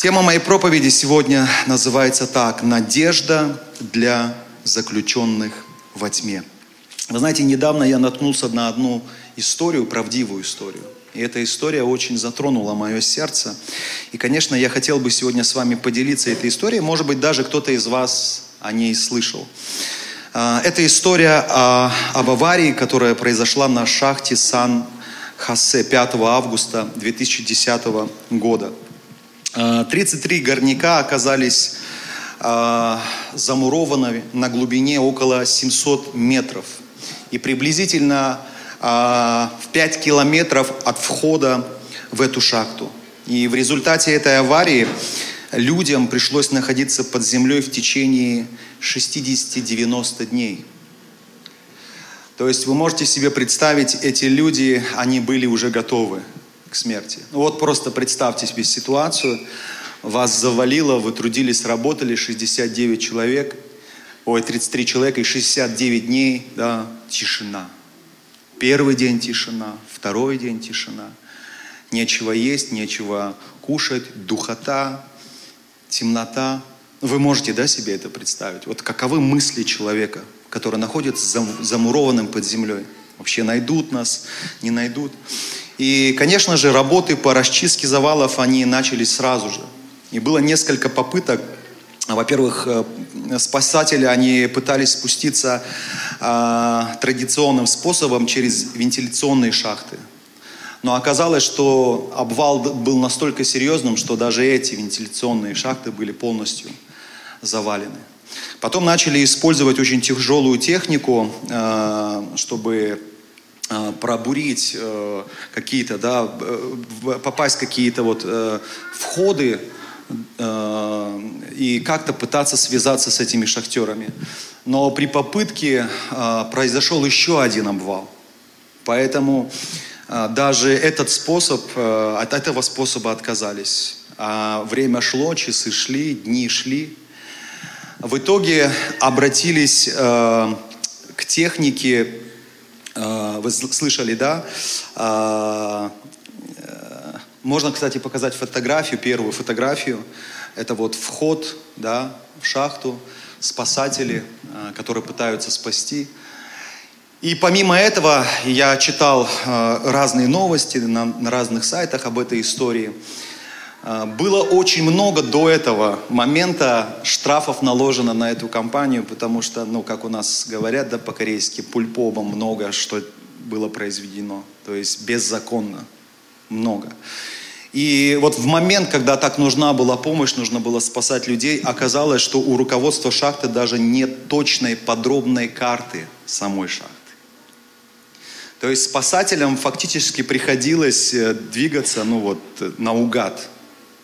Тема моей проповеди сегодня называется так «Надежда для заключенных во тьме». Вы знаете, недавно я наткнулся на одну историю, правдивую историю. И эта история очень затронула мое сердце. И, конечно, я хотел бы сегодня с вами поделиться этой историей. Может быть, даже кто-то из вас о ней слышал. А, это история об аварии, которая произошла на шахте Сан-Хосе 5 августа 2010 года. 33 горняка оказались а, замурованы на глубине около 700 метров. И приблизительно а, в 5 километров от входа в эту шахту. И в результате этой аварии людям пришлось находиться под землей в течение 60-90 дней. То есть вы можете себе представить, эти люди, они были уже готовы к смерти. Ну вот просто представьте себе ситуацию. Вас завалило, вы трудились, работали, 69 человек, ой, 33 человека и 69 дней, да, тишина. Первый день тишина, второй день тишина. Нечего есть, нечего кушать, духота, темнота. Вы можете, да, себе это представить? Вот каковы мысли человека, который находится замурованным под землей? Вообще найдут нас, не найдут? И, конечно же, работы по расчистке завалов, они начались сразу же. И было несколько попыток. Во-первых, э, спасатели, они пытались спуститься э, традиционным способом через вентиляционные шахты. Но оказалось, что обвал был настолько серьезным, что даже эти вентиляционные шахты были полностью завалены. Потом начали использовать очень тяжелую технику, э, чтобы пробурить э, какие-то, да, попасть в какие-то вот э, входы и как-то пытаться связаться с этими шахтерами. Но при попытке произошел еще один обвал. Поэтому даже этот способ, от этого способа отказались. А время шло, часы шли, дни шли. В итоге обратились к технике вы слышали, да? А, э, можно, кстати, показать фотографию, первую фотографию. Это вот вход, да, в шахту, спасатели, а, которые пытаются спасти. И помимо этого я читал разные новости на, разных сайтах об этой истории. Было очень много до этого момента штрафов наложено на эту компанию, потому что, ну, как у нас говорят, да, по-корейски, пульпобом много что было произведено. То есть беззаконно много. И вот в момент, когда так нужна была помощь, нужно было спасать людей, оказалось, что у руководства шахты даже нет точной подробной карты самой шахты. То есть спасателям фактически приходилось э, двигаться, ну вот, э, наугад,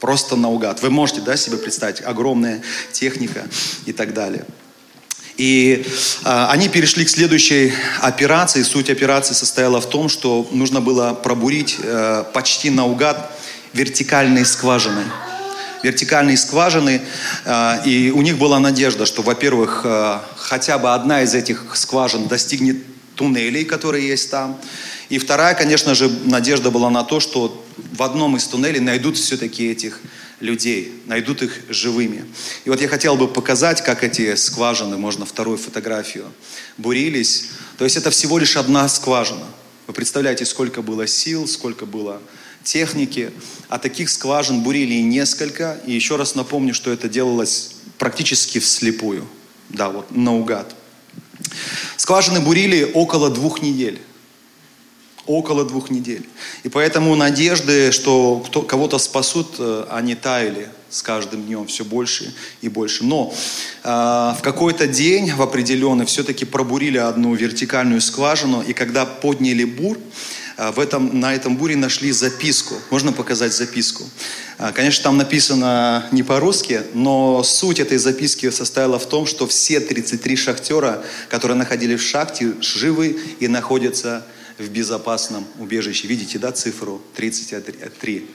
Просто наугад. Вы можете да, себе представить, огромная техника и так далее. И э, они перешли к следующей операции. Суть операции состояла в том, что нужно было пробурить э, почти наугад вертикальные скважины. Вертикальные скважины. Э, и у них была надежда, что, во-первых, э, хотя бы одна из этих скважин достигнет туннелей, которые есть там. И вторая, конечно же, надежда была на то, что в одном из туннелей найдут все-таки этих людей, найдут их живыми. И вот я хотел бы показать, как эти скважины, можно вторую фотографию, бурились. То есть это всего лишь одна скважина. Вы представляете, сколько было сил, сколько было техники. А таких скважин бурили несколько. И еще раз напомню, что это делалось практически вслепую. Да, вот наугад. Скважины бурили около двух недель около двух недель. И поэтому надежды, что кого-то спасут, э, они таяли с каждым днем все больше и больше. Но э, в какой-то день в определенный все-таки пробурили одну вертикальную скважину, и когда подняли бур, э, в этом, на этом буре нашли записку. Можно показать записку? Э, конечно, там написано не по-русски, но суть этой записки состояла в том, что все 33 шахтера, которые находились в шахте, живы и находятся в безопасном убежище. Видите, да, цифру 33?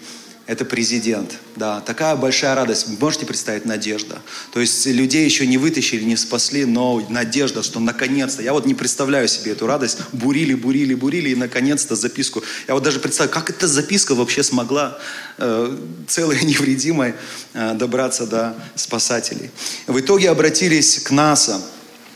это президент. Да, такая большая радость. Можете представить надежда. То есть людей еще не вытащили, не спасли, но надежда, что наконец-то. Я вот не представляю себе эту радость. Бурили, бурили, бурили, и наконец-то записку. Я вот даже представляю, как эта записка вообще смогла э, целой невредимой э, добраться до спасателей. В итоге обратились к НАСА.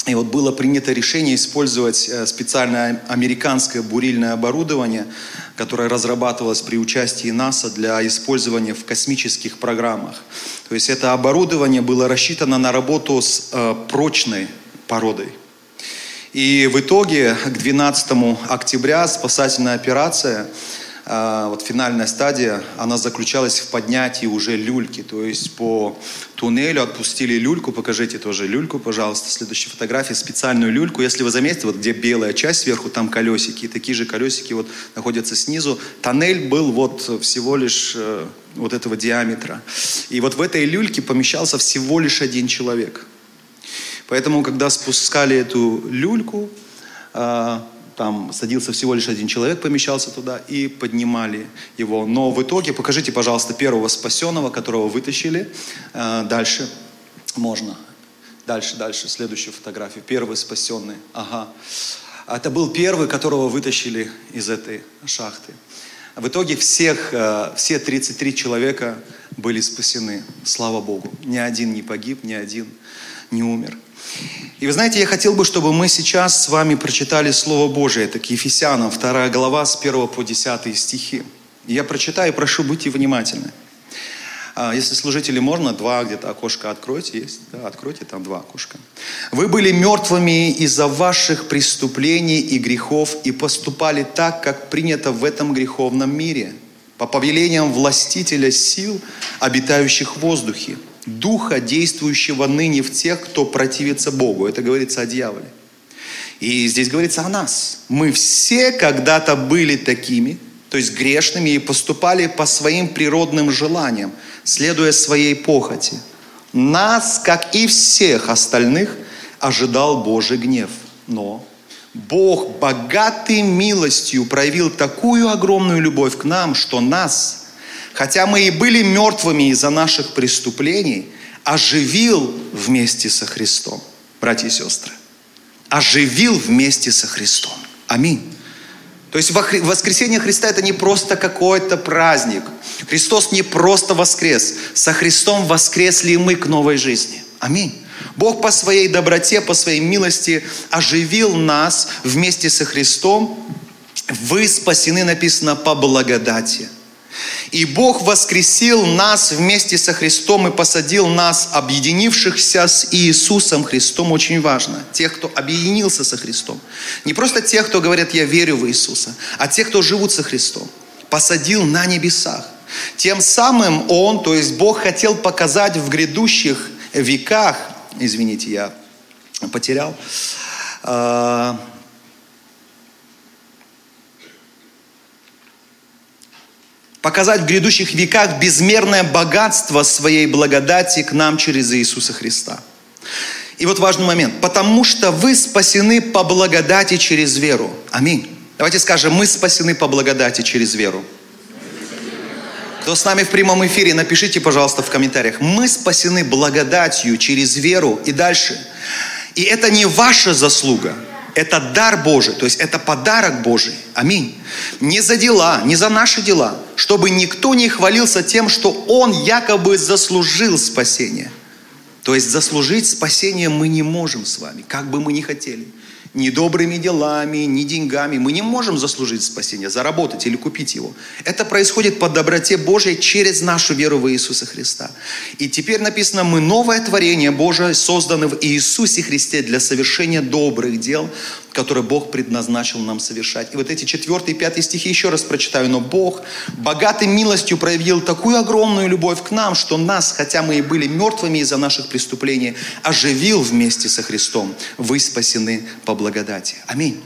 И вот было принято решение использовать э, специальное американское бурильное оборудование, которое разрабатывалось при участии НАСА для использования в космических программах. То есть это оборудование было рассчитано на работу с э, прочной породой. И в итоге к 12 октября спасательная операция вот финальная стадия, она заключалась в поднятии уже люльки. То есть по туннелю отпустили люльку, покажите тоже люльку, пожалуйста, следующая фотография, специальную люльку. Если вы заметите, вот где белая часть сверху, там колесики, и такие же колесики вот находятся снизу. Тоннель был вот всего лишь э, вот этого диаметра. И вот в этой люльке помещался всего лишь один человек. Поэтому, когда спускали эту люльку, э, там садился всего лишь один человек, помещался туда, и поднимали его. Но в итоге, покажите, пожалуйста, первого спасенного, которого вытащили. Э, дальше можно. Дальше, дальше, следующую фотографию. Первый спасенный. Ага. Это был первый, которого вытащили из этой шахты. В итоге всех, э, все 33 человека были спасены. Слава Богу. Ни один не погиб, ни один не умер. И вы знаете, я хотел бы, чтобы мы сейчас с вами прочитали Слово Божие. Это к Ефесянам, 2 глава, с 1 по 10 стихи. Я прочитаю, прошу, будьте внимательны. А, если служители можно, два где-то окошка откройте. Есть? Да, откройте, там два окошка. «Вы были мертвыми из-за ваших преступлений и грехов и поступали так, как принято в этом греховном мире, по повелениям властителя сил, обитающих в воздухе, духа, действующего ныне в тех, кто противится Богу. Это говорится о дьяволе. И здесь говорится о нас. Мы все когда-то были такими, то есть грешными, и поступали по своим природным желаниям, следуя своей похоти. Нас, как и всех остальных, ожидал Божий гнев. Но Бог, богатый милостью, проявил такую огромную любовь к нам, что нас – хотя мы и были мертвыми из-за наших преступлений, оживил вместе со Христом. Братья и сестры, оживил вместе со Христом. Аминь. То есть воскресение Христа это не просто какой-то праздник. Христос не просто воскрес. Со Христом воскресли мы к новой жизни. Аминь. Бог по своей доброте, по своей милости оживил нас вместе со Христом. Вы спасены, написано, по благодати. И Бог воскресил нас вместе со Христом и посадил нас, объединившихся с Иисусом Христом, очень важно, тех, кто объединился со Христом. Не просто тех, кто говорят, я верю в Иисуса, а тех, кто живут со Христом. Посадил на небесах. Тем самым Он, то есть Бог хотел показать в грядущих веках, извините, я потерял, показать в грядущих веках безмерное богатство своей благодати к нам через Иисуса Христа. И вот важный момент. Потому что вы спасены по благодати через веру. Аминь. Давайте скажем, мы спасены по благодати через веру. Кто с нами в прямом эфире, напишите, пожалуйста, в комментариях. Мы спасены благодатью через веру и дальше. И это не ваша заслуга. Это дар Божий, то есть это подарок Божий. Аминь. Не за дела, не за наши дела, чтобы никто не хвалился тем, что он якобы заслужил спасение. То есть заслужить спасение мы не можем с вами, как бы мы ни хотели ни добрыми делами, ни деньгами. Мы не можем заслужить спасение, заработать или купить его. Это происходит по доброте Божьей через нашу веру в Иисуса Христа. И теперь написано, мы новое творение Божие, созданы в Иисусе Христе для совершения добрых дел, которые Бог предназначил нам совершать. И вот эти четвертый и пятый стихи еще раз прочитаю. Но Бог богатой милостью проявил такую огромную любовь к нам, что нас, хотя мы и были мертвыми из-за наших преступлений, оживил вместе со Христом. Вы спасены по благодати. Аминь.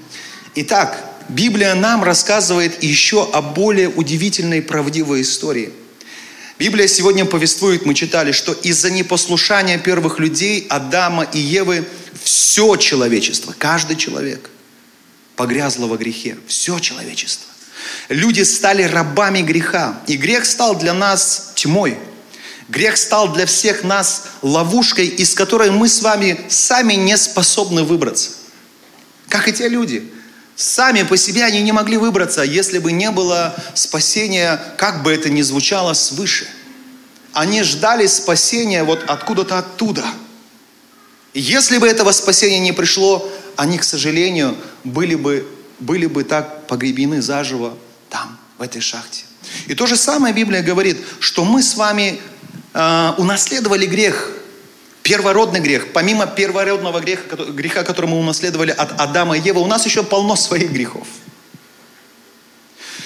Итак, Библия нам рассказывает еще о более удивительной правдивой истории. Библия сегодня повествует, мы читали, что из-за непослушания первых людей, Адама и Евы, все человечество, каждый человек погрязло во грехе. Все человечество. Люди стали рабами греха. И грех стал для нас тьмой. Грех стал для всех нас ловушкой, из которой мы с вами сами не способны выбраться. Как и те люди. Сами по себе они не могли выбраться, если бы не было спасения, как бы это ни звучало, свыше. Они ждали спасения вот откуда-то оттуда. Если бы этого спасения не пришло, они, к сожалению, были бы, были бы так погребены заживо там, в этой шахте. И то же самое Библия говорит, что мы с вами э, унаследовали грех, первородный грех. Помимо первородного греха, греха, который мы унаследовали от Адама и Евы, у нас еще полно своих грехов.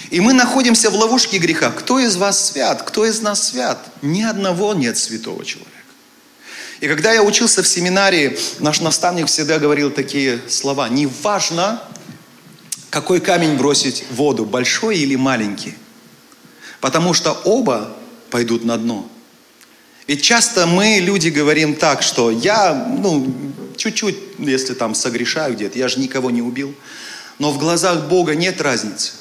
И мы находимся в ловушке греха. Кто из вас свят? Кто из нас свят? Ни одного нет святого человека. И когда я учился в семинарии, наш наставник всегда говорил такие слова. Не важно, какой камень бросить в воду, большой или маленький. Потому что оба пойдут на дно. Ведь часто мы, люди, говорим так, что я, ну, чуть-чуть, если там согрешаю где-то, я же никого не убил. Но в глазах Бога нет разницы.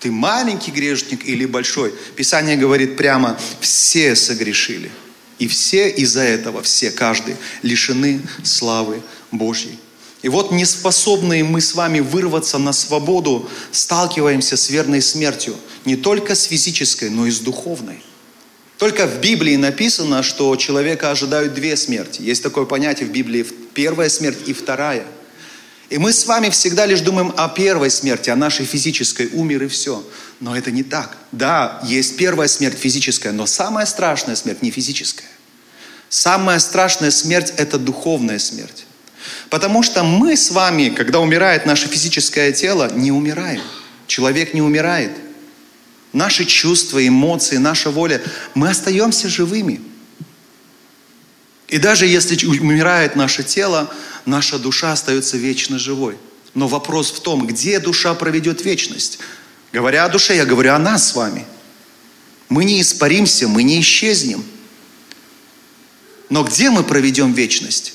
Ты маленький грешник или большой. Писание говорит прямо, все согрешили. И все из-за этого, все, каждый, лишены славы Божьей. И вот неспособные мы с вами вырваться на свободу, сталкиваемся с верной смертью. Не только с физической, но и с духовной. Только в Библии написано, что человека ожидают две смерти. Есть такое понятие в Библии, первая смерть и вторая. И мы с вами всегда лишь думаем о первой смерти, о нашей физической, умер и все. Но это не так. Да, есть первая смерть физическая, но самая страшная смерть не физическая. Самая страшная смерть – это духовная смерть. Потому что мы с вами, когда умирает наше физическое тело, не умираем. Человек не умирает – наши чувства, эмоции, наша воля, мы остаемся живыми. И даже если умирает наше тело, наша душа остается вечно живой. Но вопрос в том, где душа проведет вечность. Говоря о душе, я говорю о нас с вами. Мы не испаримся, мы не исчезнем. Но где мы проведем вечность?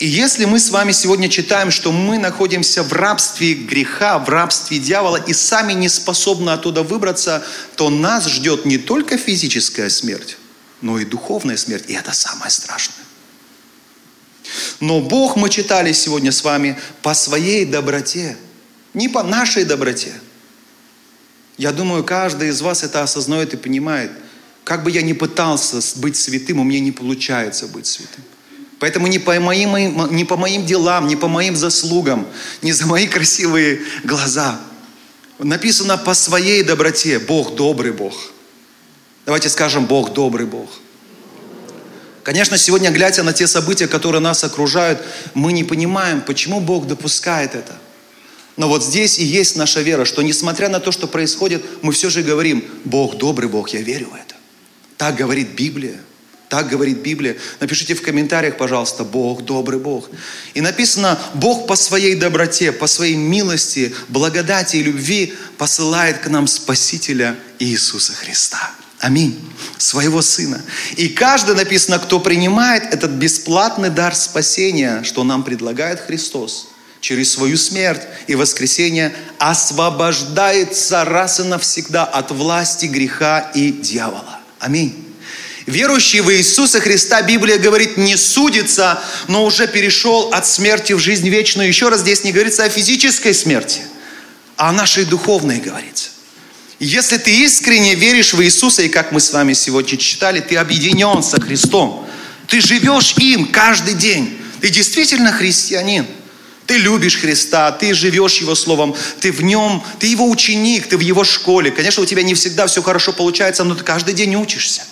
И если мы с вами сегодня читаем, что мы находимся в рабстве греха, в рабстве дьявола и сами не способны оттуда выбраться, то нас ждет не только физическая смерть, но и духовная смерть. И это самое страшное. Но Бог, мы читали сегодня с вами, по своей доброте, не по нашей доброте. Я думаю, каждый из вас это осознает и понимает. Как бы я ни пытался быть святым, у меня не получается быть святым. Поэтому не по, моим, не по моим делам, не по моим заслугам, не за мои красивые глаза. Написано по своей доброте. Бог добрый Бог. Давайте скажем, Бог добрый Бог. Конечно, сегодня, глядя на те события, которые нас окружают, мы не понимаем, почему Бог допускает это. Но вот здесь и есть наша вера, что несмотря на то, что происходит, мы все же говорим, Бог добрый Бог, я верю в это. Так говорит Библия. Так говорит Библия. Напишите в комментариях, пожалуйста, Бог, добрый Бог. И написано, Бог по своей доброте, по своей милости, благодати и любви посылает к нам Спасителя Иисуса Христа. Аминь. Своего Сына. И каждый, написано, кто принимает этот бесплатный дар спасения, что нам предлагает Христос, через свою смерть и воскресение освобождается раз и навсегда от власти греха и дьявола. Аминь. Верующий в Иисуса Христа, Библия говорит, не судится, но уже перешел от смерти в жизнь вечную. Еще раз здесь не говорится о физической смерти, а о нашей духовной говорится. Если ты искренне веришь в Иисуса, и как мы с вами сегодня читали, ты объединен со Христом. Ты живешь им каждый день. Ты действительно христианин. Ты любишь Христа, ты живешь Его Словом, ты в Нем, ты Его ученик, ты в Его школе. Конечно, у тебя не всегда все хорошо получается, но ты каждый день учишься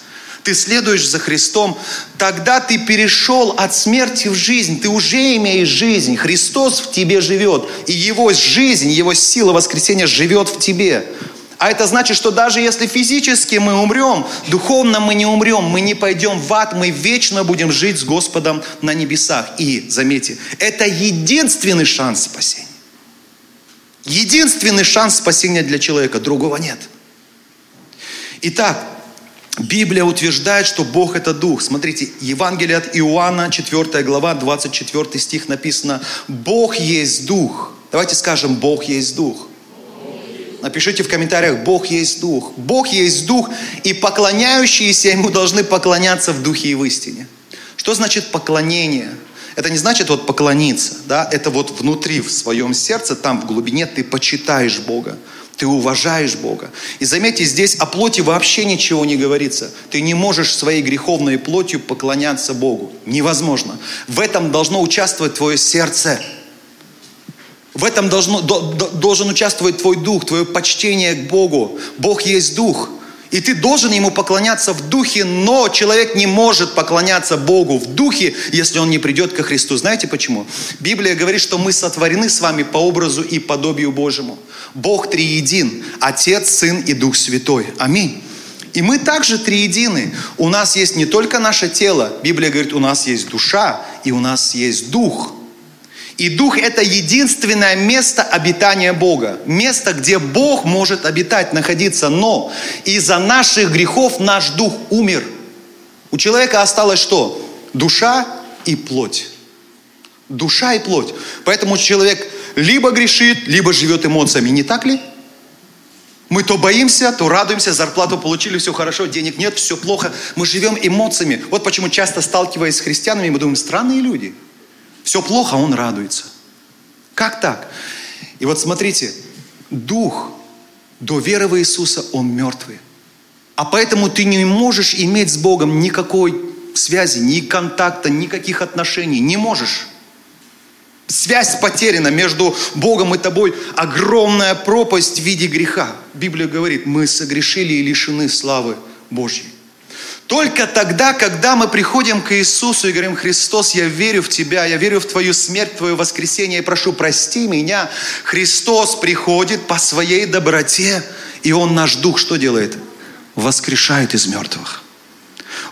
ты следуешь за Христом, тогда ты перешел от смерти в жизнь, ты уже имеешь жизнь, Христос в тебе живет, и Его жизнь, Его сила воскресения живет в тебе. А это значит, что даже если физически мы умрем, духовно мы не умрем, мы не пойдем в ад, мы вечно будем жить с Господом на небесах. И, заметьте, это единственный шанс спасения. Единственный шанс спасения для человека, другого нет. Итак, Библия утверждает, что Бог это Дух. Смотрите, Евангелие от Иоанна, 4 глава, 24 стих написано, Бог есть Дух. Давайте скажем, Бог есть Дух. Напишите в комментариях, Бог есть Дух. Бог есть Дух, и поклоняющиеся Ему должны поклоняться в Духе и в истине. Что значит поклонение? Это не значит вот поклониться, да? Это вот внутри, в своем сердце, там в глубине ты почитаешь Бога. Ты уважаешь Бога. И заметьте, здесь о плоти вообще ничего не говорится. Ты не можешь своей греховной плотью поклоняться Богу. Невозможно. В этом должно участвовать твое сердце. В этом должно, должен участвовать твой дух, твое почтение к Богу. Бог есть дух. И ты должен ему поклоняться в духе, но человек не может поклоняться Богу в духе, если он не придет ко Христу. Знаете почему? Библия говорит, что мы сотворены с вами по образу и подобию Божьему. Бог триедин, Отец, Сын и Дух Святой. Аминь. И мы также триедины. У нас есть не только наше тело, Библия говорит, у нас есть душа и у нас есть дух – и Дух – это единственное место обитания Бога. Место, где Бог может обитать, находиться. Но из-за наших грехов наш Дух умер. У человека осталось что? Душа и плоть. Душа и плоть. Поэтому человек либо грешит, либо живет эмоциями. Не так ли? Мы то боимся, то радуемся, зарплату получили, все хорошо, денег нет, все плохо. Мы живем эмоциями. Вот почему часто сталкиваясь с христианами, мы думаем, странные люди – все плохо, он радуется. Как так? И вот смотрите, дух до веры в Иисуса, он мертвый. А поэтому ты не можешь иметь с Богом никакой связи, ни контакта, никаких отношений. Не можешь. Связь потеряна между Богом и тобой. Огромная пропасть в виде греха. Библия говорит, мы согрешили и лишены славы Божьей. Только тогда, когда мы приходим к Иисусу и говорим, Христос, я верю в Тебя, я верю в Твою смерть, Твое воскресение, и прошу, прости меня. Христос приходит по своей доброте, и Он наш дух что делает? Воскрешает из мертвых.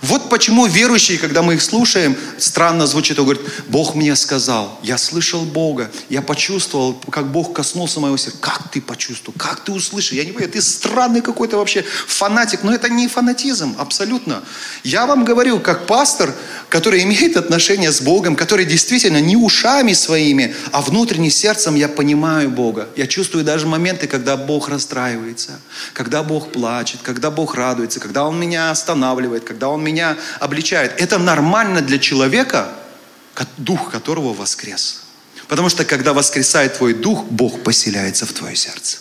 Вот почему верующие, когда мы их слушаем, странно звучит, он говорит, Бог мне сказал, я слышал Бога, я почувствовал, как Бог коснулся моего сердца. Как ты почувствовал? Как ты услышал? Я не понимаю, ты странный какой-то вообще фанатик, но это не фанатизм, абсолютно. Я вам говорю, как пастор, который имеет отношение с Богом, который действительно не ушами своими, а внутренним сердцем я понимаю Бога. Я чувствую даже моменты, когда Бог расстраивается, когда Бог плачет, когда Бог радуется, когда Он меня останавливает, когда Он меня обличает. Это нормально для человека, дух которого воскрес. Потому что когда воскресает твой дух, Бог поселяется в твое сердце.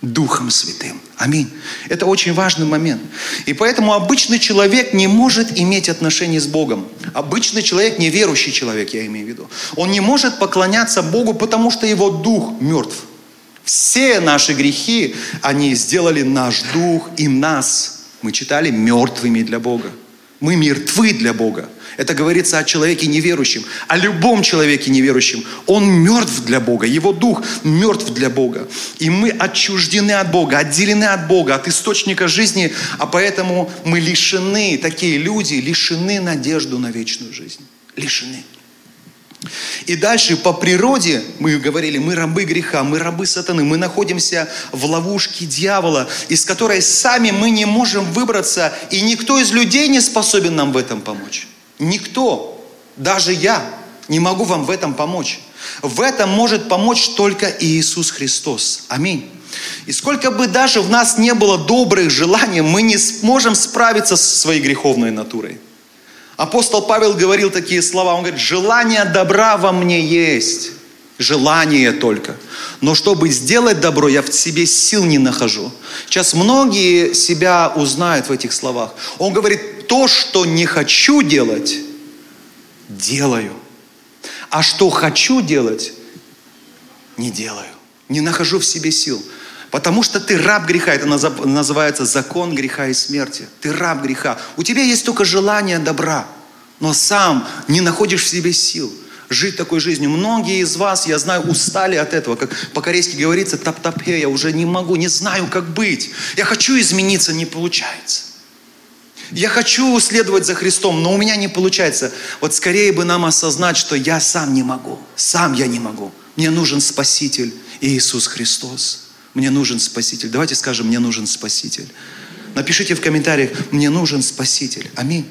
Духом Святым. Аминь. Это очень важный момент. И поэтому обычный человек не может иметь отношения с Богом. Обычный человек, неверующий человек, я имею в виду. Он не может поклоняться Богу, потому что его дух мертв. Все наши грехи, они сделали наш дух и нас, мы читали, мертвыми для Бога. Мы мертвы для Бога. Это говорится о человеке неверующем, о любом человеке неверующем. Он мертв для Бога, его дух мертв для Бога. И мы отчуждены от Бога, отделены от Бога, от источника жизни, а поэтому мы лишены, такие люди лишены надежду на вечную жизнь. Лишены. И дальше по природе, мы говорили, мы рабы греха, мы рабы сатаны, мы находимся в ловушке дьявола, из которой сами мы не можем выбраться, и никто из людей не способен нам в этом помочь. Никто, даже я, не могу вам в этом помочь. В этом может помочь только Иисус Христос. Аминь. И сколько бы даже в нас не было добрых желаний, мы не сможем справиться со своей греховной натурой. Апостол Павел говорил такие слова. Он говорит, желание добра во мне есть. Желание только. Но чтобы сделать добро, я в себе сил не нахожу. Сейчас многие себя узнают в этих словах. Он говорит, то, что не хочу делать, делаю. А что хочу делать, не делаю. Не нахожу в себе сил. Потому что ты раб греха. Это называется закон греха и смерти. Ты раб греха. У тебя есть только желание добра, но сам не находишь в себе сил жить такой жизнью. Многие из вас, я знаю, устали от этого. Как по-корейски говорится, тап-тапе, я уже не могу, не знаю, как быть. Я хочу измениться, не получается. Я хочу следовать за Христом, но у меня не получается. Вот скорее бы нам осознать, что я сам не могу. Сам я не могу. Мне нужен Спаситель Иисус Христос. Мне нужен Спаситель. Давайте скажем, мне нужен Спаситель. Напишите в комментариях, мне нужен Спаситель. Аминь.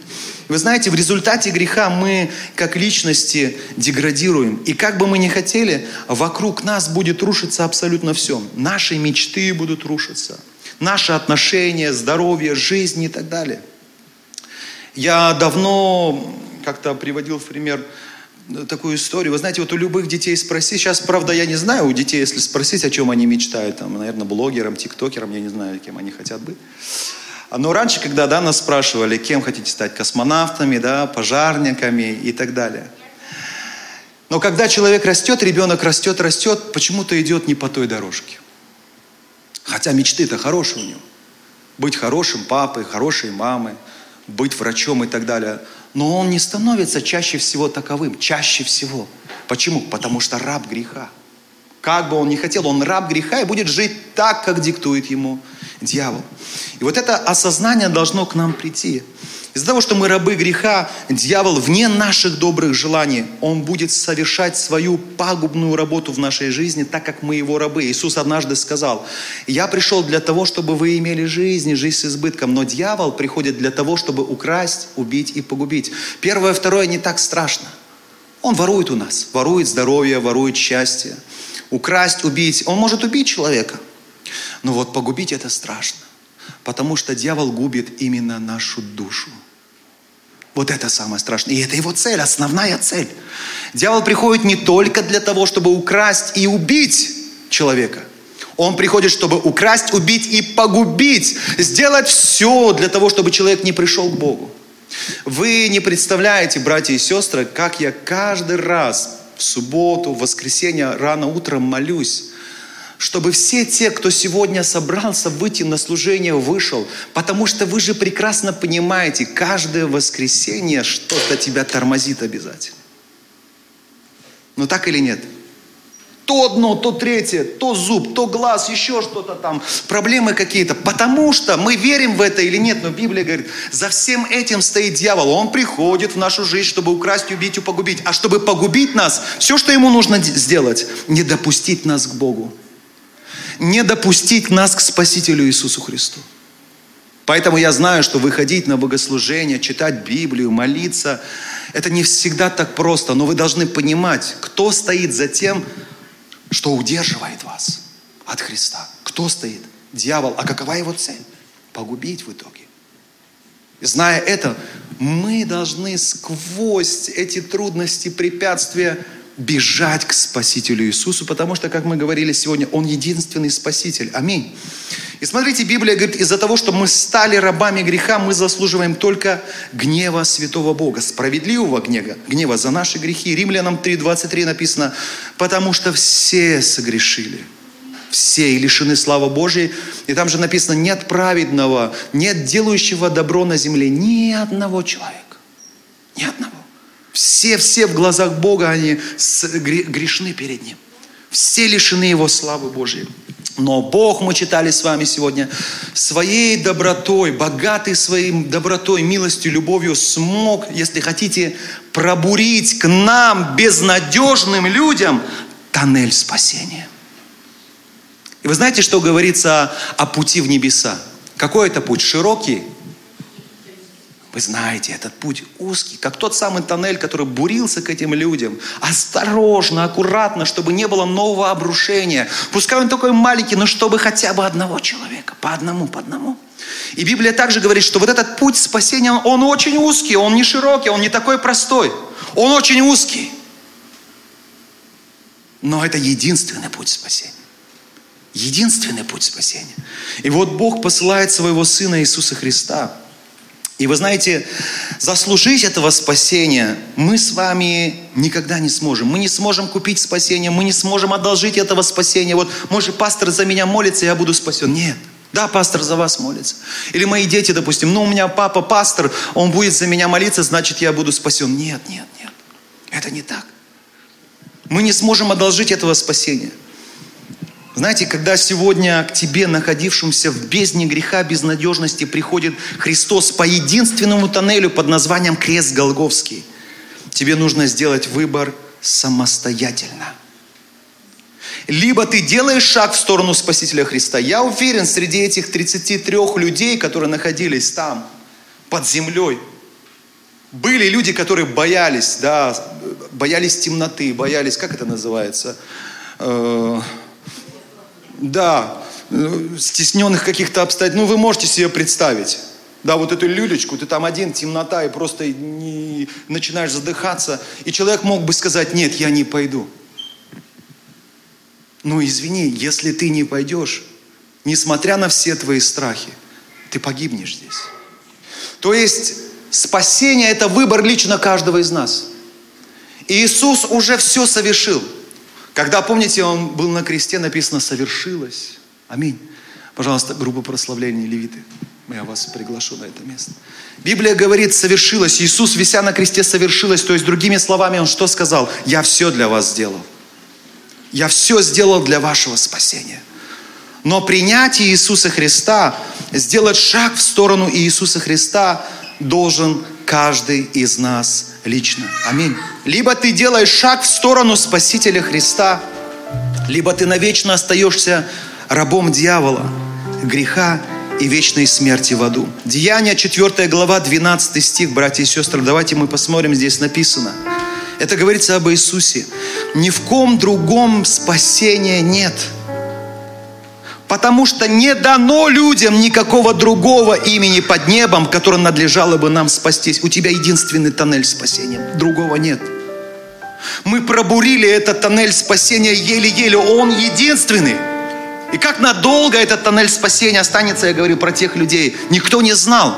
Вы знаете, в результате греха мы как личности деградируем. И как бы мы ни хотели, вокруг нас будет рушиться абсолютно все. Наши мечты будут рушиться. Наши отношения, здоровье, жизнь и так далее. Я давно как-то приводил в пример такую историю. Вы знаете, вот у любых детей спроси, сейчас, правда, я не знаю у детей, если спросить, о чем они мечтают, там, наверное, блогером, тиктокером, я не знаю, кем они хотят быть. Но раньше, когда да, нас спрашивали, кем хотите стать, космонавтами, да, пожарниками и так далее. Но когда человек растет, ребенок растет, растет, почему-то идет не по той дорожке. Хотя мечты-то хорошие у него. Быть хорошим папой, хорошей мамой, быть врачом и так далее – но он не становится чаще всего таковым, чаще всего. Почему? Потому что раб греха. Как бы он ни хотел, он раб греха и будет жить так, как диктует ему дьявол. И вот это осознание должно к нам прийти. Из-за того, что мы рабы греха, дьявол вне наших добрых желаний, он будет совершать свою пагубную работу в нашей жизни, так как мы его рабы. Иисус однажды сказал, я пришел для того, чтобы вы имели жизнь, жизнь с избытком, но дьявол приходит для того, чтобы украсть, убить и погубить. Первое, второе не так страшно. Он ворует у нас, ворует здоровье, ворует счастье. Украсть, убить. Он может убить человека. Но вот погубить это страшно. Потому что дьявол губит именно нашу душу. Вот это самое страшное. И это его цель, основная цель. Дьявол приходит не только для того, чтобы украсть и убить человека. Он приходит, чтобы украсть, убить и погубить. Сделать все для того, чтобы человек не пришел к Богу. Вы не представляете, братья и сестры, как я каждый раз в субботу, в воскресенье рано утром молюсь чтобы все те, кто сегодня собрался выйти на служение, вышел. Потому что вы же прекрасно понимаете, каждое воскресенье что-то тебя тормозит обязательно. Но так или нет? То одно, то третье, то зуб, то глаз, еще что-то там, проблемы какие-то. Потому что мы верим в это или нет, но Библия говорит, за всем этим стоит дьявол. Он приходит в нашу жизнь, чтобы украсть, убить и погубить. А чтобы погубить нас, все, что ему нужно сделать, не допустить нас к Богу не допустить нас к Спасителю Иисусу Христу. Поэтому я знаю, что выходить на богослужение, читать Библию, молиться, это не всегда так просто, но вы должны понимать, кто стоит за тем, что удерживает вас от Христа. Кто стоит? Дьявол. А какова его цель? Погубить в итоге. Зная это, мы должны сквозь эти трудности, препятствия бежать к Спасителю Иисусу, потому что, как мы говорили сегодня, Он единственный Спаситель. Аминь. И смотрите, Библия говорит, из-за того, что мы стали рабами греха, мы заслуживаем только гнева святого Бога, справедливого гнева, гнева за наши грехи. Римлянам 3.23 написано, потому что все согрешили, все и лишены славы Божьей. И там же написано, нет праведного, нет делающего добро на земле, ни одного человека. Ни одного. Все, все в глазах Бога, они грешны перед Ним. Все лишены Его славы Божьей. Но Бог, мы читали с вами сегодня, своей добротой, богатый своей добротой, милостью, любовью смог, если хотите, пробурить к нам, безнадежным людям, тоннель спасения. И вы знаете, что говорится о пути в небеса? Какой это путь? Широкий? Вы знаете, этот путь узкий, как тот самый тоннель, который бурился к этим людям. Осторожно, аккуратно, чтобы не было нового обрушения. Пускай он такой маленький, но чтобы хотя бы одного человека, по одному, по одному. И Библия также говорит, что вот этот путь спасения, он очень узкий, он не широкий, он не такой простой. Он очень узкий. Но это единственный путь спасения. Единственный путь спасения. И вот Бог посылает своего Сына Иисуса Христа – и вы знаете, заслужить этого спасения мы с вами никогда не сможем. Мы не сможем купить спасение, мы не сможем одолжить этого спасения. Вот, может, пастор за меня молится, я буду спасен. Нет. Да, пастор за вас молится. Или мои дети, допустим, ну у меня папа пастор, он будет за меня молиться, значит я буду спасен. Нет, нет, нет. Это не так. Мы не сможем одолжить этого спасения. Знаете, когда сегодня к тебе, находившемуся в бездне греха, безнадежности, приходит Христос по единственному тоннелю под названием Крест Голговский, тебе нужно сделать выбор самостоятельно. Либо ты делаешь шаг в сторону Спасителя Христа. Я уверен, среди этих 33 людей, которые находились там, под землей, были люди, которые боялись, да, боялись темноты, боялись, как это называется? Да, э, стесненных каких-то обстоятельств. Ну, вы можете себе представить. Да, вот эту люлечку, ты там один, темнота, и просто не, начинаешь задыхаться. И человек мог бы сказать, нет, я не пойду. Ну, извини, если ты не пойдешь, несмотря на все твои страхи, ты погибнешь здесь. То есть спасение – это выбор лично каждого из нас. И Иисус уже все совершил. Когда, помните, Он был на кресте, написано «совершилось». Аминь. Пожалуйста, группа прославления левиты. Я вас приглашу на это место. Библия говорит, совершилось. Иисус, вися на кресте, совершилось. То есть, другими словами, Он что сказал? Я все для вас сделал. Я все сделал для вашего спасения. Но принятие Иисуса Христа, сделать шаг в сторону Иисуса Христа, должен каждый из нас лично. Аминь. Либо ты делаешь шаг в сторону Спасителя Христа, либо ты навечно остаешься рабом дьявола, греха и вечной смерти в аду. Деяния 4 глава, 12 стих, братья и сестры. Давайте мы посмотрим, здесь написано. Это говорится об Иисусе. Ни в ком другом спасения нет. Потому что не дано людям никакого другого имени под небом, которым надлежало бы нам спастись. У тебя единственный тоннель спасения. Другого нет. Мы пробурили этот тоннель спасения еле-еле. Он единственный. И как надолго этот тоннель спасения останется, я говорю про тех людей, никто не знал.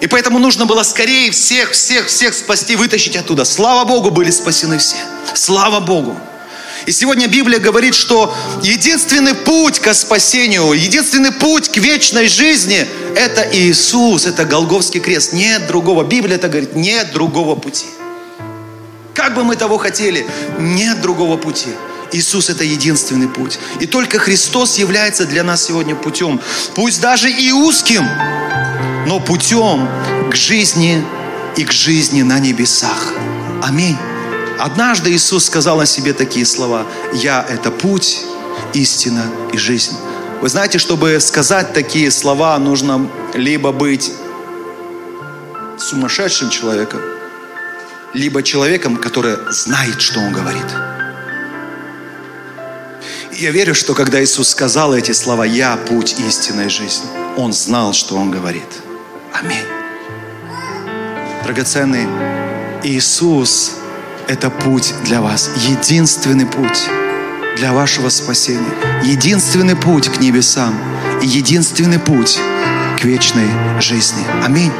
И поэтому нужно было скорее всех, всех, всех спасти, вытащить оттуда. Слава Богу, были спасены все. Слава Богу. И сегодня Библия говорит, что единственный путь к спасению, единственный путь к вечной жизни – это Иисус, это Голговский крест. Нет другого. Библия это говорит, нет другого пути. Как бы мы того хотели, нет другого пути. Иисус – это единственный путь. И только Христос является для нас сегодня путем. Пусть даже и узким, но путем к жизни и к жизни на небесах. Аминь. Однажды Иисус сказал о себе такие слова. «Я – это путь, истина и жизнь». Вы знаете, чтобы сказать такие слова, нужно либо быть сумасшедшим человеком, либо человеком, который знает, что он говорит – я верю, что когда Иисус сказал эти слова, «Я путь истинной жизни», Он знал, что Он говорит. Аминь. Драгоценный Иисус – это путь для вас, единственный путь для вашего спасения, единственный путь к небесам и единственный путь к вечной жизни. Аминь.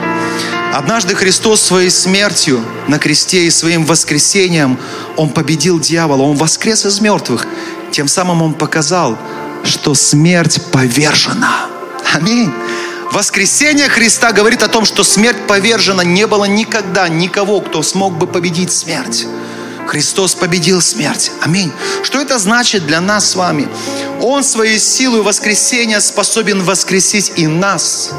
Однажды Христос своей смертью на кресте и своим воскресением Он победил дьявола, Он воскрес из мертвых. Тем самым Он показал, что смерть повержена. Аминь. Воскресение Христа говорит о том, что смерть повержена. Не было никогда никого, кто смог бы победить смерть. Христос победил смерть. Аминь. Что это значит для нас с вами? Он своей силой воскресения способен воскресить и нас,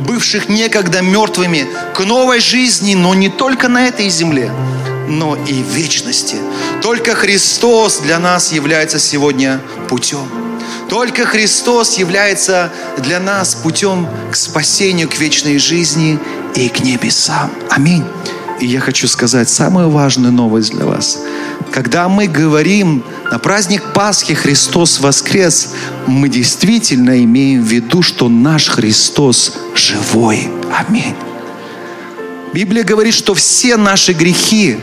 бывших некогда мертвыми, к новой жизни, но не только на этой земле, но и в вечности. Только Христос для нас является сегодня путем. Только Христос является для нас путем к спасению, к вечной жизни и к небесам. Аминь. И я хочу сказать самую важную новость для вас. Когда мы говорим на праздник Пасхи Христос воскрес, мы действительно имеем в виду, что наш Христос живой. Аминь. Библия говорит, что все наши грехи,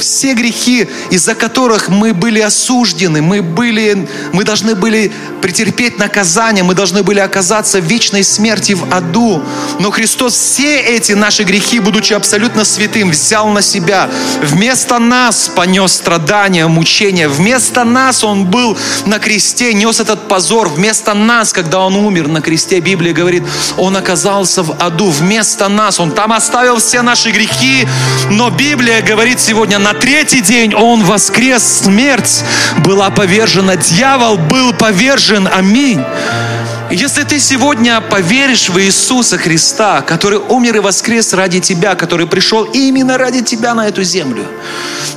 все грехи, из-за которых мы были осуждены, мы, были, мы должны были претерпеть наказание, мы должны были оказаться в вечной смерти в аду. Но Христос все эти наши грехи, будучи абсолютно святым, взял на себя. Вместо нас понес страдания, мучения. Вместо нас Он был на кресте, нес этот позор. Вместо нас, когда Он умер на кресте, Библия говорит, Он оказался в аду. Вместо нас Он там оставил все наши грехи. Но Библия говорит сегодня, на третий день Он воскрес, смерть была повержена, дьявол был повержен. Аминь. Если ты сегодня поверишь в Иисуса Христа, который умер и воскрес ради тебя, который пришел именно ради тебя на эту землю,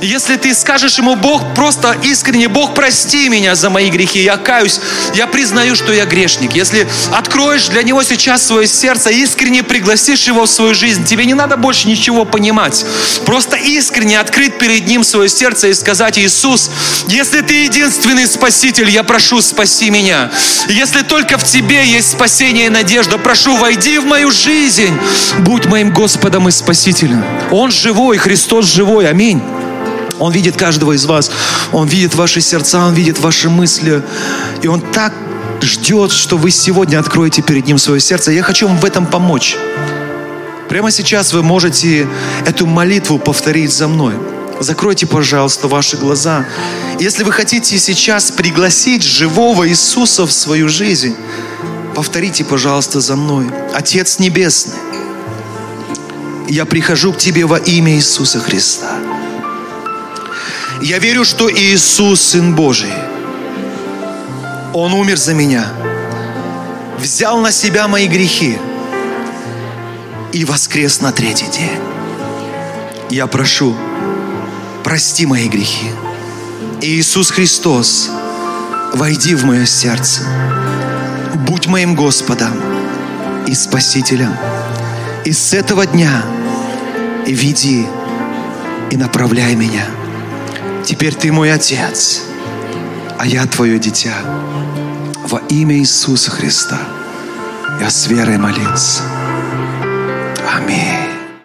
если ты скажешь ему, Бог, просто искренне, Бог, прости меня за мои грехи, я каюсь, я признаю, что я грешник. Если откроешь для него сейчас свое сердце, искренне пригласишь его в свою жизнь, тебе не надо больше ничего понимать. Просто искренне открыть перед ним свое сердце и сказать, Иисус, если ты единственный спаситель, я прошу, спаси меня. Если только в тебе Тебе есть спасение и надежда. Прошу, войди в мою жизнь. Будь моим Господом и Спасителем. Он живой, Христос живой. Аминь. Он видит каждого из вас. Он видит ваши сердца, Он видит ваши мысли. И Он так ждет, что вы сегодня откроете перед Ним свое сердце. Я хочу вам в этом помочь. Прямо сейчас вы можете эту молитву повторить за мной. Закройте, пожалуйста, ваши глаза. Если вы хотите сейчас пригласить живого Иисуса в свою жизнь, повторите, пожалуйста, за мной. Отец Небесный, я прихожу к Тебе во имя Иисуса Христа. Я верю, что Иисус Сын Божий. Он умер за меня, взял на себя мои грехи и воскрес на третий день. Я прошу, прости мои грехи. Иисус Христос, войди в мое сердце. Будь моим Господом и Спасителем. И с этого дня веди и направляй меня. Теперь ты мой Отец, а я твое дитя. Во имя Иисуса Христа я с верой молился. Аминь.